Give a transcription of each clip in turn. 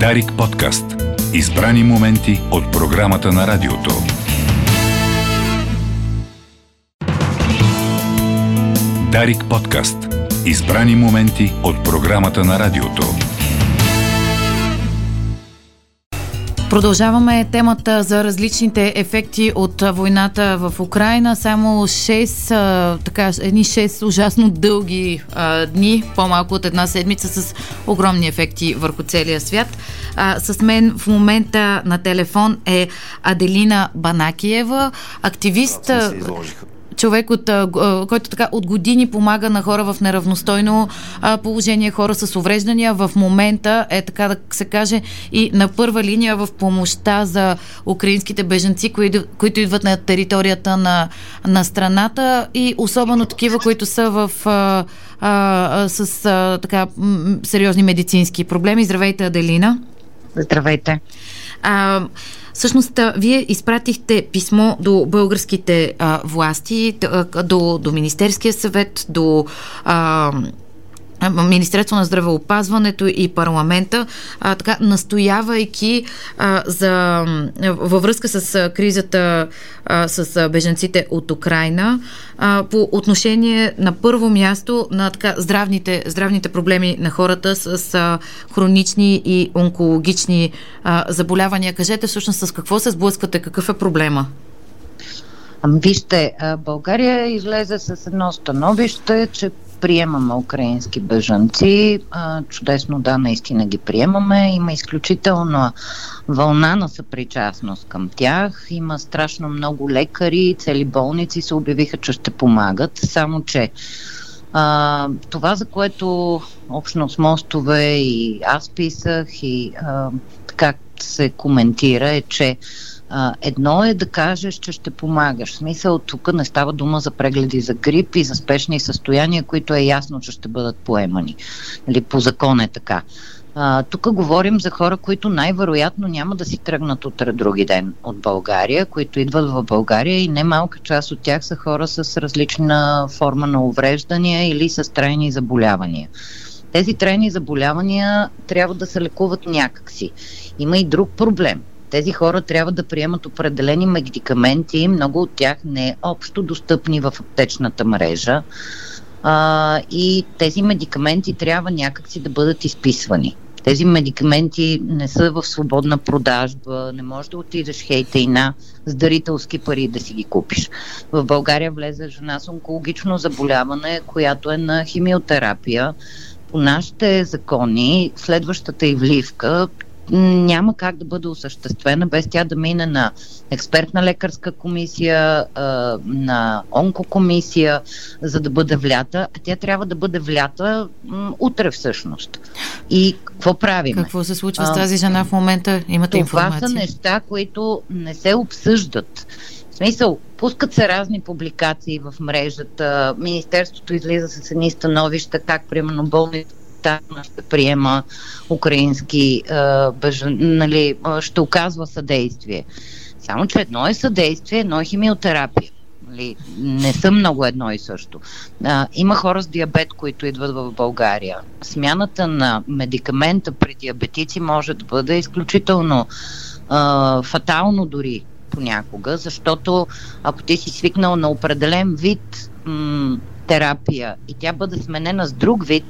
Дарик подкаст. Избрани моменти от програмата на радиото. Дарик подкаст. Избрани моменти от програмата на радиото. Продължаваме темата за различните ефекти от войната в Украина. Само 6, така, едни 6 ужасно дълги а, дни, по-малко от една седмица с огромни ефекти върху целия свят. А, с мен в момента на телефон е Аделина Банакиева, активист човек, от, който така от години помага на хора в неравностойно положение, хора с увреждания. В момента е така да се каже и на първа линия в помощта за украинските беженци, които, които идват на територията на, на страната и особено такива, които са в а, а, с а, така сериозни медицински проблеми. Здравейте, Аделина. Здравейте. А, Всъщност, вие изпратихте писмо до българските а, власти, до, до Министерския съвет, до а, Министерство на здравеопазването и парламента, а, така, настоявайки а, за, във връзка с кризата а, с беженците от Украина, а, по отношение на първо място на така, здравните, здравните проблеми на хората с а, хронични и онкологични а, заболявания. Кажете всъщност с какво се сблъсквате, какъв е проблема? Ами, вижте, България излезе с едно становище, че приемаме украински бежанци. Чудесно, да, наистина ги приемаме. Има изключително вълна на съпричастност към тях. Има страшно много лекари, цели болници се обявиха, че ще помагат. Само, че а, това, за което общност мостове и аз писах и а, така се коментира е, че а, едно е да кажеш, че ще помагаш. В смисъл, тук не става дума за прегледи за грип и за спешни състояния, които е ясно, че ще бъдат поемани. Нали, по закон е така. Тук говорим за хора, които най-вероятно няма да си тръгнат утре други ден от България, които идват в България и немалка част от тях са хора с различна форма на увреждания или с трайни заболявания. Тези трайни заболявания трябва да се лекуват някакси. Има и друг проблем – тези хора трябва да приемат определени медикаменти, много от тях не общо достъпни в аптечната мрежа. А, и тези медикаменти трябва някакси да бъдат изписвани. Тези медикаменти не са в свободна продажба, не можеш да отидеш хейтейна с дарителски пари да си ги купиш. В България влезе жена с онкологично заболяване, която е на химиотерапия. По нашите закони, следващата и вливка няма как да бъде осъществена без тя да мине на експертна лекарска комисия, на онкокомисия, за да бъде влята. А тя трябва да бъде влята утре всъщност. И какво правим? Какво се случва с тази жена в момента? Имате това информация? Това са неща, които не се обсъждат. В смисъл, пускат се разни публикации в мрежата, Министерството излиза с едни становища, как примерно болните Татарстан ще приема украински бъжен, нали, ще оказва съдействие. Само, че едно е съдействие, едно е химиотерапия. Нали, не са много едно и също. А, има хора с диабет, които идват в България. Смяната на медикамента при диабетици може да бъде изключително а, фатално дори понякога, защото ако ти си свикнал на определен вид м- терапия и тя бъде сменена с друг вид,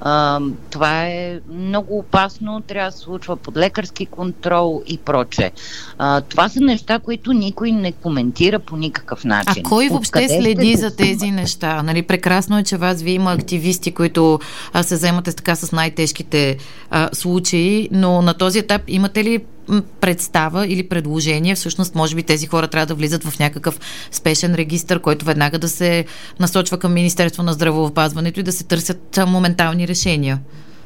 а, това е много опасно, трябва да се случва под лекарски контрол и проче. А, това са неща, които никой не коментира по никакъв начин. А кой въобще следи за тези неща? Нали, прекрасно е, че вас ви има активисти, които а, се вземате така с най-тежките а, случаи, но на този етап имате ли представа или предложение, всъщност може би тези хора трябва да влизат в някакъв спешен регистр, който веднага да се насочва към Министерство на здравеопазването и да се търсят моментални решения.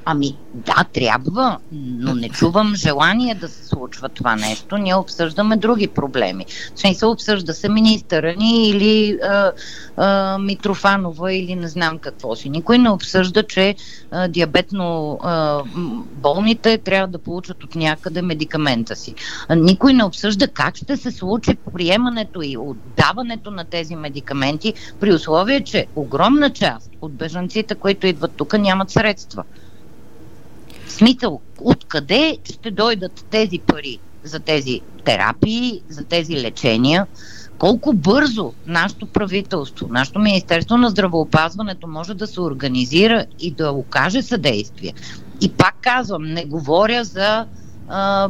Ами да, трябва, но не чувам желание да се случва това нещо. Ние обсъждаме други проблеми. В смисъл обсъжда се министъра ни или а, а, Митрофанова или не знам какво си. Никой не обсъжда, че а, диабетно а, болните трябва да получат от някъде медикамента си. А, никой не обсъжда как ще се случи приемането и отдаването на тези медикаменти при условие, че огромна част от бежанците, които идват тук, нямат средства смисъл, откъде ще дойдат тези пари за тези терапии, за тези лечения? колко бързо нашето правителство, нашето Министерство на здравеопазването може да се организира и да окаже съдействие. И пак казвам, не говоря за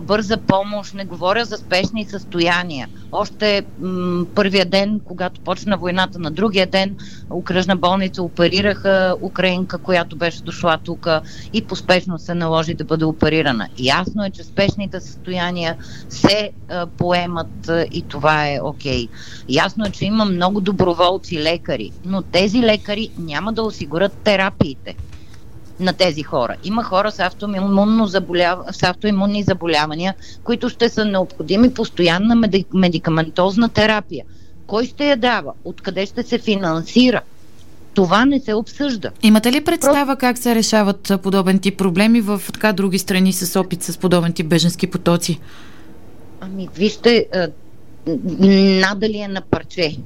бърза помощ, не говоря за спешни състояния. Още м- първия ден, когато почна войната, на другия ден окръжна болница оперираха украинка, която беше дошла тук и поспешно се наложи да бъде оперирана. Ясно е, че спешните състояния се а, поемат а, и това е окей. Okay. Ясно е, че има много доброволци лекари, но тези лекари няма да осигурят терапиите на тези хора. Има хора с, автоимунно заболяв... с автоимунни заболявания, които ще са необходими постоянна медикаментозна терапия. Кой ще я дава? Откъде ще се финансира? Това не се обсъжда. Имате ли представа как се решават подобен тип проблеми в така други страни с опит с подобен тип беженски потоци? Ами, вижте, надали е на парче.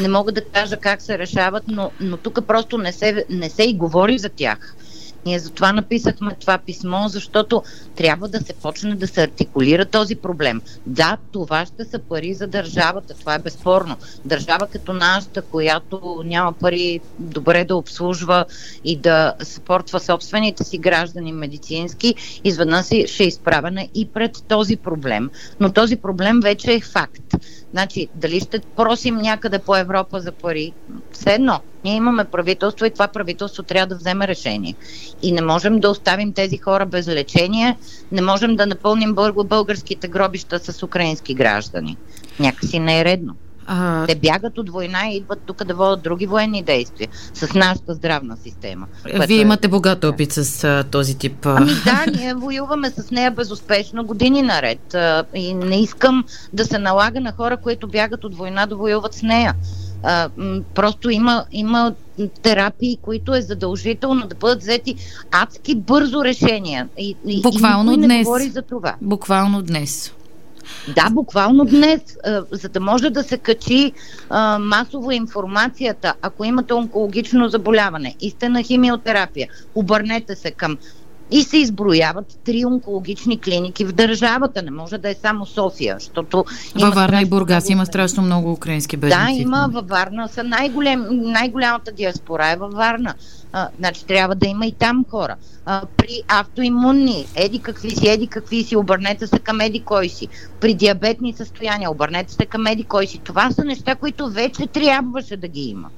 Не мога да кажа как се решават, но, но тук просто не се, не се и говори за тях. Ние затова написахме това писмо, защото трябва да се почне да се артикулира този проблем. Да, това ще са пари за държавата, това е безспорно. Държава като нашата, която няма пари добре да обслужва и да съпортва собствените си граждани медицински, изведнъж ще е изправена и пред този проблем. Но този проблем вече е факт. Значи, дали ще просим някъде по Европа за пари? Все едно. Ние имаме правителство и това правителство трябва да вземе решение. И не можем да оставим тези хора без лечение, не можем да напълним българските гробища с украински граждани. Някакси не е редно. А... Те бягат от война и идват тук да водят други военни действия с нашата здравна система. Вие имате богат опит с а, този тип. Ами да, ние воюваме с нея безуспешно години наред. А, и не искам да се налага на хора, които бягат от война да воюват с нея. А, м- просто има, има терапии, които е задължително да бъдат взети адски бързо решения. И, Буквално и днес. Не говори за това. Буквално днес. Да, буквално днес, за да може да се качи масово информацията, ако имате онкологично заболяване и сте на химиотерапия, обърнете се към и се изброяват три онкологични клиники в държавата. Не може да е само София, защото... Във Варна и Бургас има страшно много украински бежанци. Да, има във Варна. Са най-голем, най-голямата диаспора е във Варна. А, значи трябва да има и там хора. А, при автоимунни, еди какви си, еди какви си, обърнете се към еди кой си. При диабетни състояния, обърнете се към еди кой си. Това са неща, които вече трябваше да ги има.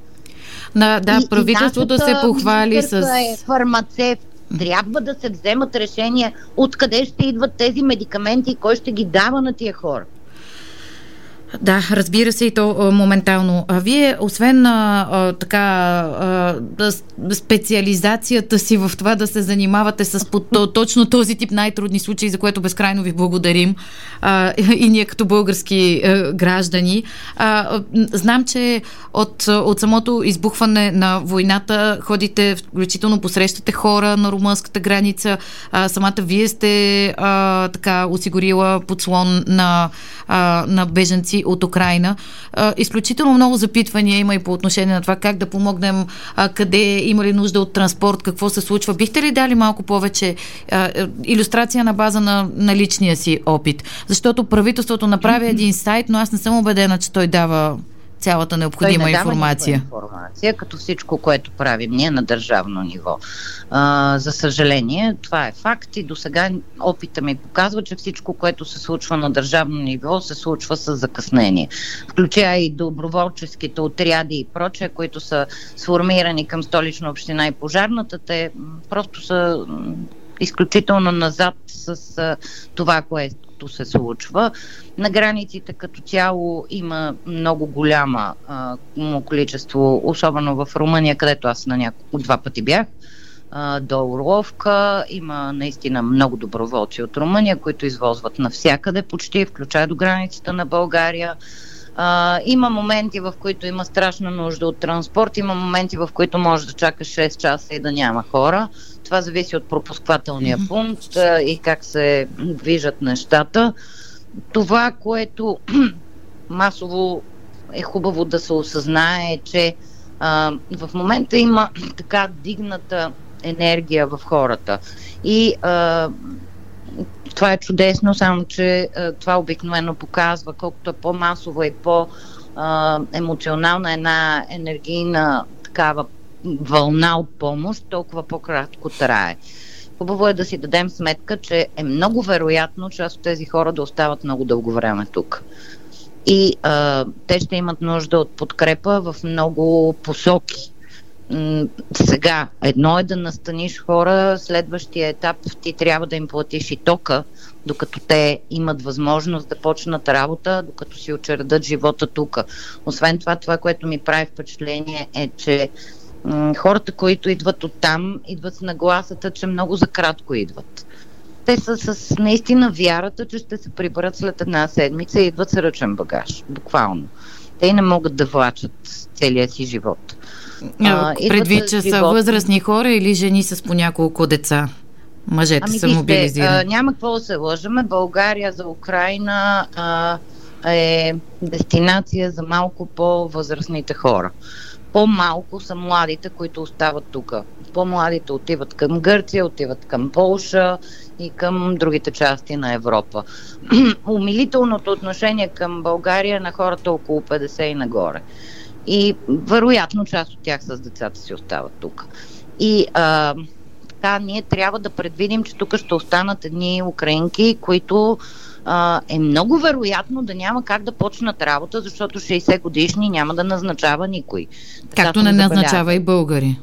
Да, да, и, правителството и се похвали с... Е фармацевт, трябва да се вземат решения откъде ще идват тези медикаменти и кой ще ги дава на тия хора. Да, разбира се и то моментално. А вие, освен а, а, така а, специализацията си в това да се занимавате с под, точно този тип най-трудни случаи, за което безкрайно ви благодарим а, и ние като български а, граждани, а, знам, че от, от самото избухване на войната ходите, включително посрещате хора на румънската граница, а, самата вие сте а, така осигурила подслон на, а, на беженци от Украина. Изключително много запитвания има и по отношение на това как да помогнем, къде има ли нужда от транспорт, какво се случва. Бихте ли дали малко повече а, иллюстрация на база на, на личния си опит? Защото правителството направи един сайт, но аз не съм убедена, че той дава цялата необходима Той не информация. информация, като всичко, което правим ние на държавно ниво. А, за съжаление, това е факт и до сега опита ми показва, че всичко, което се случва на държавно ниво, се случва с закъснение. Включая и доброволческите отряди и прочее, които са сформирани към столична община и пожарната, те просто са изключително назад с а, това, което се случва. На границите като цяло има много голяма а, количество, особено в Румъния, където аз на няколко два пъти бях до Орловка. Има наистина много доброволци от Румъния, които извозват навсякъде, почти, включая до границата на България. А, има моменти, в които има страшна нужда от транспорт, има моменти, в които може да чакаш 6 часа и да няма хора. Това зависи от пропусквателния пункт а, и как се движат нещата. Това, което масово е хубаво да се осъзнае, е, че а, в момента има така дигната енергия в хората. И а, това е чудесно, само че а, това обикновено показва колкото е по-масово и по-емоционална една енергийна такава вълна от помощ, толкова по-кратко трае. Хубаво е да си дадем сметка, че е много вероятно част от тези хора да остават много дълго време тук. И а, те ще имат нужда от подкрепа в много посоки. Сега, едно е да настаниш хора, следващия етап ти трябва да им платиш и тока, докато те имат възможност да почнат работа, докато си очередат живота тук. Освен това, това, което ми прави впечатление е, че хората, които идват от там, идват с нагласата, че много за кратко идват. Те са с наистина вярата, че ще се приберат след една седмица и идват с ръчен багаж, буквално. Те не могат да влачат целия си живот. А, Предвид, че са възрастни хора или жени с по няколко деца? Мъжете ами, са мобилизирани. няма какво да се лъжаме. България за Украина а, е дестинация за малко по-възрастните хора по-малко са младите, които остават тук. По-младите отиват към Гърция, отиват към Полша и към другите части на Европа. Умилителното отношение към България на хората около 50 и нагоре. И вероятно част от тях с децата си остават тук. И а, така, ние трябва да предвидим, че тук ще останат едни украинки, които а, е много вероятно да няма как да почнат работа, защото 60 годишни няма да назначава никой. Както не назначава и българи.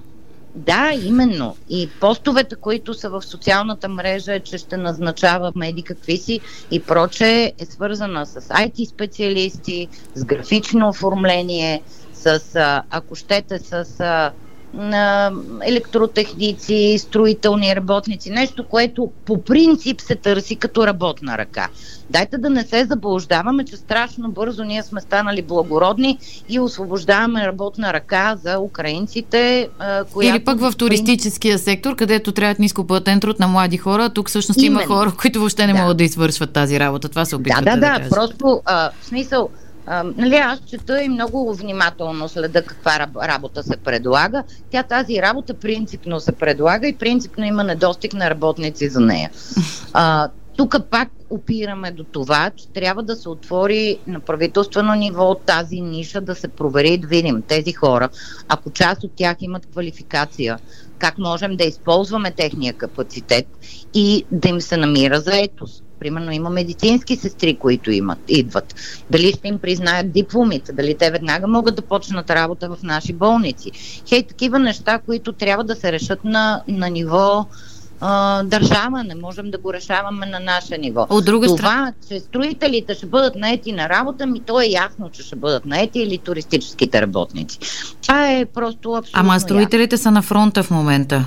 Да, именно. И постовете, които са в социалната мрежа, че ще назначава меди какви си и проче, е свързана с IT специалисти, с графично оформление, с, ако щете, с електротехници, строителни работници, нещо, което по принцип се търси като работна ръка. Дайте да не се заблуждаваме, че страшно бързо ние сме станали благородни и освобождаваме работна ръка за украинците. Която... Или пък в туристическия сектор, където трябва ниско платен труд на млади хора, тук всъщност Именно. има хора, които въобще не да. могат да извършват тази работа. Това се опитвате да, да, да, да, да. Просто а, в смисъл нали, аз чета и много внимателно следа каква работа се предлага. Тя тази работа принципно се предлага и принципно има недостиг на работници за нея. А, тук пак опираме до това, че трябва да се отвори на правителствено ниво тази ниша, да се провери и да видим тези хора, ако част от тях имат квалификация, как можем да използваме техния капацитет и да им се намира заетост. Примерно има медицински сестри, които имат, идват. Дали ще им признаят дипломите, дали те веднага могат да почнат работа в наши болници. Хей, такива неща, които трябва да се решат на, на ниво а, държава, не можем да го решаваме на наше ниво. От друга Това, страна... че строителите ще бъдат наети на работа, ми то е ясно, че ще бъдат наети или туристическите работници. Това е просто абсолютно Ама строителите ясно. са на фронта в момента.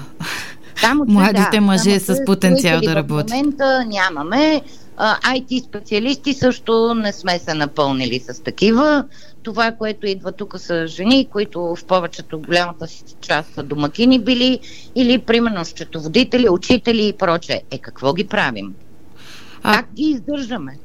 Само, че, Младите да, мъже с потенциал да работят. В момента нямаме. IT специалисти също не сме се напълнили с такива. Това, което идва тук са жени, които в повечето голямата си част са домакини били или примерно счетоводители, учители и проче. Е, какво ги правим? А... Как ги издържаме?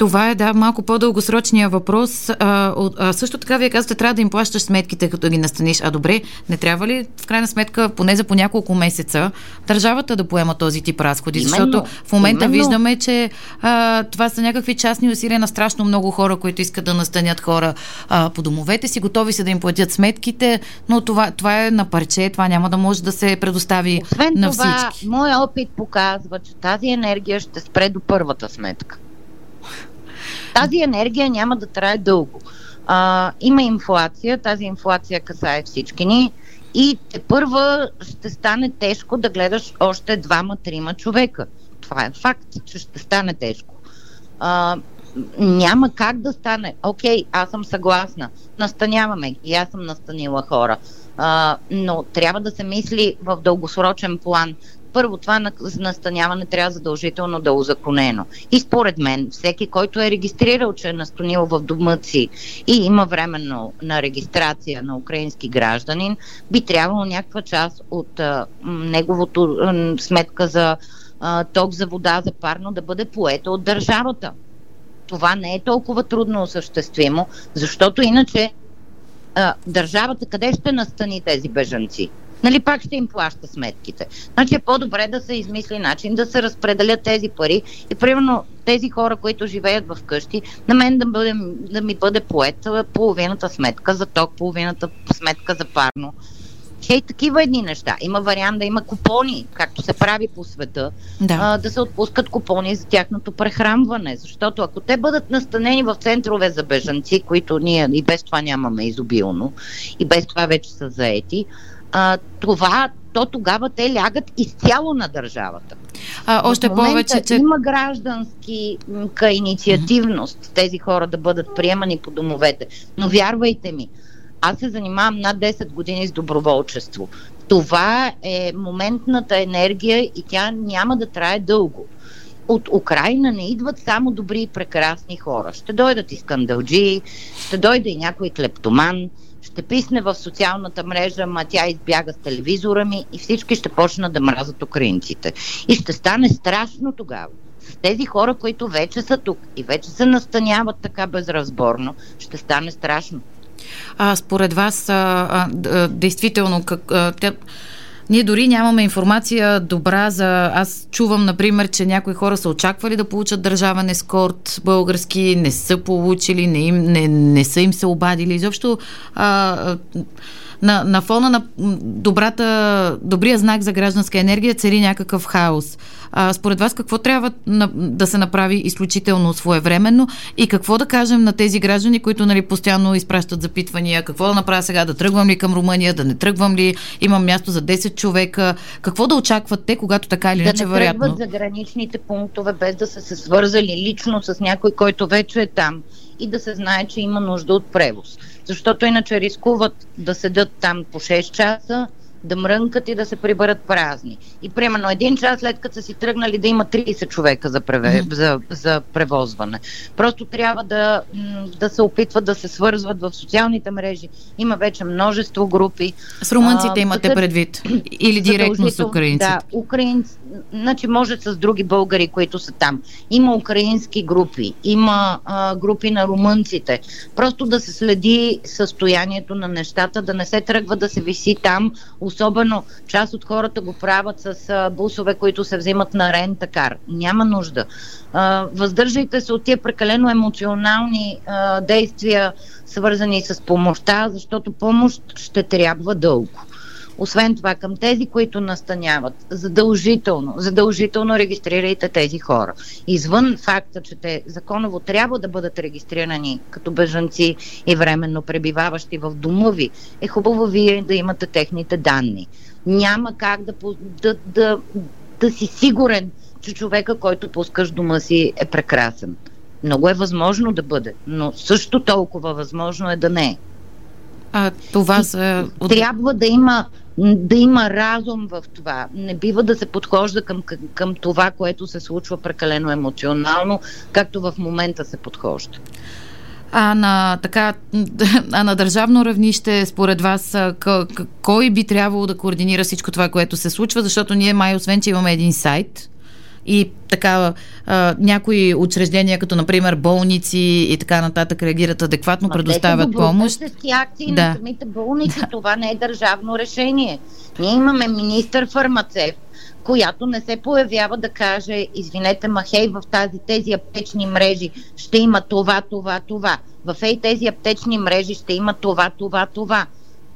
Това е, да, малко по-дългосрочния въпрос. А, а, също така, вие казвате, трябва да им плащаш сметките, като ги настаниш. А добре, не трябва ли в крайна сметка, поне за по няколко месеца, държавата да поема този тип разходи? Именно, Защото в момента именно. виждаме, че а, това са някакви частни усилия на страшно много хора, които искат да настанят хора а, по домовете си, готови са да им платят сметките, но това, това е на парче, това няма да може да се предостави Освен на това, всички. Моя опит показва, че тази енергия ще спре до първата сметка. Тази енергия няма да трае дълго. А, има инфлация, тази инфлация касае всички ни и те първа ще стане тежко да гледаш още двама-трима човека. Това е факт, че ще стане тежко. А, няма как да стане. Окей, аз съм съгласна. Настаняваме и аз съм настанила хора. А, но трябва да се мисли в дългосрочен план първо, това настаняване трябва задължително да е узаконено. И според мен, всеки, който е регистрирал, че е настанил в дома си и има временно на регистрация на украински гражданин, би трябвало някаква част от а, неговото а, сметка за а, ток, за вода, за парно да бъде поета от държавата. Това не е толкова трудно осъществимо, защото иначе а, държавата къде ще настани тези бежанци? Нали пак ще им плаща сметките. Значи е по-добре да се измисли начин да се разпределят тези пари и примерно тези хора, които живеят в къщи, на мен да, бъде, да ми бъде поет половината сметка за ток, половината сметка за парно. Хей, такива едни неща. Има вариант да има купони, както се прави по света, да, а, да се отпускат купони за тяхното прехранване. Защото ако те бъдат настанени в центрове за бежанци, които ние и без това нямаме изобилно, и без това вече са заети, а, това, то тогава те лягат изцяло на държавата. А, още в повече, че... Има граждански инициативност тези хора да бъдат приемани по домовете. Но вярвайте ми, аз се занимавам над 10 години с доброволчество. Това е моментната енергия и тя няма да трае дълго. От Украина не идват само добри и прекрасни хора. Ще дойдат и скандалджи, ще дойде и някой клептоман, ще писне в социалната мрежа, ма тя избяга с телевизора ми и всички ще почнат да мразят украинците. И ще стане страшно тогава. С тези хора, които вече са тук и вече се настаняват така безразборно, ще стане страшно. А, според вас, а, а, действително, как, а, тя, ние дори нямаме информация добра за... Аз чувам, например, че някои хора са очаквали да получат държавен ескорт, български не са получили, не, им, не, не са им се обадили. Изобщо а, на, на фона на добрата, добрия знак за гражданска енергия цари някакъв хаос. А, според вас какво трябва на, да се направи изключително своевременно и какво да кажем на тези граждани, които нали, постоянно изпращат запитвания, какво да направя сега, да тръгвам ли към Румъния, да не тръгвам ли, имам място за 10 човека, какво да очакват те, когато така или иначе да вероятно? Да не за граничните пунктове, без да са се свързали лично с някой, който вече е там и да се знае, че има нужда от превоз. Защото иначе рискуват да седят там по 6 часа, да мрънкат и да се приберат празни. И примерно един час след като са си тръгнали да има 30 човека за, преве, за, за превозване. Просто трябва да, да се опитват да се свързват в социалните мрежи. Има вече множество групи. С румънците а, имате да, предвид? Или директно с украинците? Да, украинци, значи може с други българи, които са там. Има украински групи, има а, групи на румънците. Просто да се следи състоянието на нещата, да не се тръгва да се виси там Особено част от хората го правят с бусове, които се взимат на рентакар. Няма нужда. Въздържайте се от тия прекалено емоционални действия, свързани с помощта, защото помощ ще трябва дълго. Освен това, към тези, които настаняват, задължително, задължително регистрирайте тези хора. Извън факта, че те законово трябва да бъдат регистрирани като бежанци и временно пребиваващи в дома ви, е хубаво вие да имате техните данни. Няма как да, да, да, да си сигурен, че човека, който пускаш дома си, е прекрасен. Много е възможно да бъде, но също толкова възможно е да не е. А, това са... Трябва да има да има разум в това. Не бива да се подхожда към, към това, което се случва прекалено емоционално, както в момента се подхожда. А на, така, а на държавно равнище, според вас, кой би трябвало да координира всичко това, което се случва? Защото ние май, освен, че имаме един сайт, и така а, някои учреждения, като например болници и така нататък, реагират адекватно, Ма предоставят помощ. акции да. на самите болници, това не е държавно решение. Ние имаме министър-фармацевт, която не се появява да каже, извинете, махей, в тази, тези аптечни мрежи ще има това, това, това. В ей тези аптечни мрежи ще има това, това, това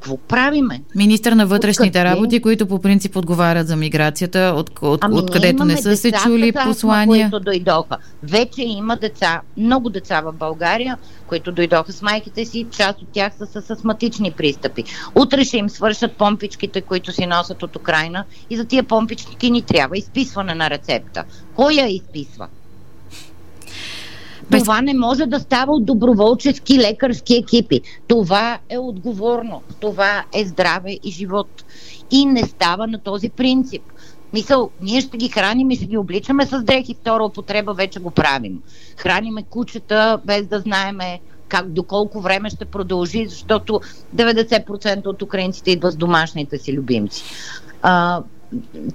какво правиме? Министър на вътрешните Откъде? работи, които по принцип отговарят за миграцията, от, от, ами откъдето не са се чули послания. които дойдоха. Вече има деца, много деца в България, които дойдоха с майките си, част от тях са с астматични пристъпи. Утре ще им свършат помпичките, които си носят от Украина и за тия помпички ни трябва изписване на рецепта. Кой я изписва? Без... Това не може да става от доброволчески лекарски екипи. Това е отговорно. Това е здраве и живот. И не става на този принцип. Мисъл, ние ще ги храним и ще ги обличаме с дрехи втора употреба, вече го правим. Храниме кучета без да знаеме как, доколко време ще продължи, защото 90% от украинците идват с домашните си любимци. А,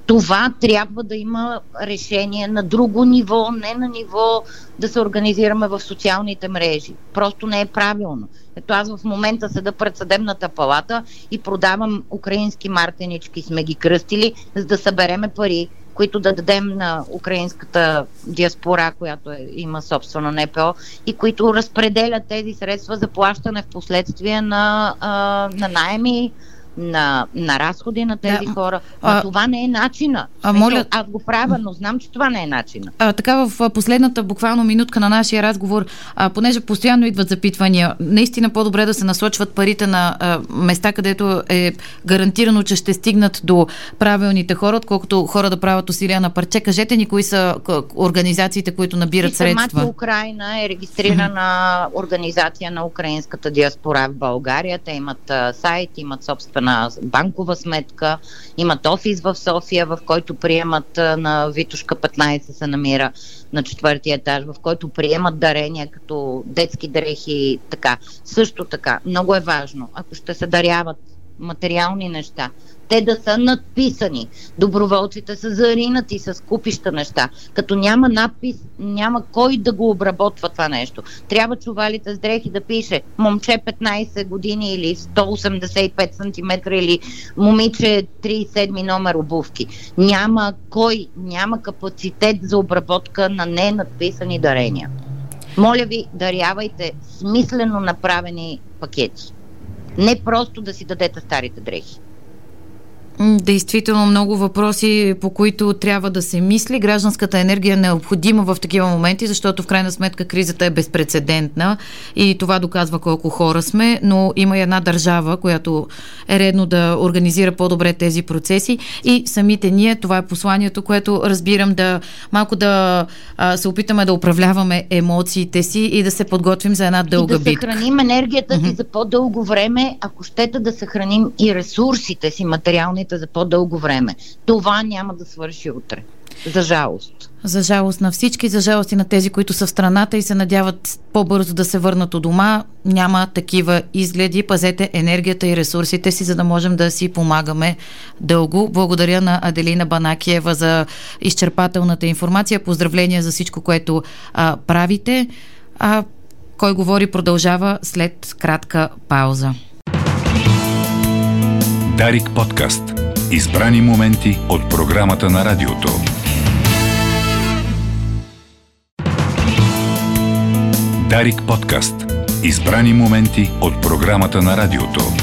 това трябва да има решение на друго ниво, не на ниво да се организираме в социалните мрежи. Просто не е правилно. Ето аз в момента седа пред съдебната палата и продавам украински мартенички, сме ги кръстили, за да събереме пари, които да дадем на украинската диаспора, която е, има собствено НПО и които разпределят тези средства за плащане в последствие на, а, на найеми, на, на разходи на тези да, хора. Но а, това не е начина. А, моля... Аз го правя, но знам, че това не е начина. А, така в последната буквално минутка на нашия разговор, а, понеже постоянно идват запитвания, наистина по-добре да се насочват парите на а, места, където е гарантирано, че ще стигнат до правилните хора, отколкото хора да правят усилия на парче. Кажете ни кои са организациите, които набират и средства. Самата Украина е регистрирана организация на украинската диаспора в България. Те имат сайт, имат собствена на банкова сметка, имат офис в София, в който приемат на Витушка 15 се намира на четвъртия етаж, в който приемат дарения като детски дрехи, така. Също така, много е важно, ако ще се даряват материални неща, те да са надписани. Доброволците са заринати с купища неща. Като няма надпис, няма кой да го обработва това нещо. Трябва чувалите с дрехи да пише момче 15 години или 185 см или момиче 37 номер обувки. Няма кой, няма капацитет за обработка на ненадписани дарения. Моля ви, дарявайте смислено направени пакети. Не просто да си дадете старите дрехи. Действително много въпроси, по които трябва да се мисли. Гражданската енергия е необходима в такива моменти, защото в крайна сметка кризата е безпредседентна и това доказва колко хора сме, но има и една държава, която е редно да организира по-добре тези процеси и самите ние, това е посланието, което разбирам да малко да а, се опитаме да управляваме емоциите си и да се подготвим за една дълга битка. И да съхраним енергията си mm-hmm. за по-дълго време, ако щете да съхраним и ресурсите си, материалните парламента за по-дълго време. Това няма да свърши утре. За жалост. За жалост на всички, за жалост и на тези, които са в страната и се надяват по-бързо да се върнат у дома. Няма такива изгледи. Пазете енергията и ресурсите си, за да можем да си помагаме дълго. Благодаря на Аделина Банакиева за изчерпателната информация. Поздравления за всичко, което а, правите. А, кой говори продължава след кратка пауза. Дарик подкаст. Избрани моменти от програмата на радиото. Дарик подкаст. Избрани моменти от програмата на радиото.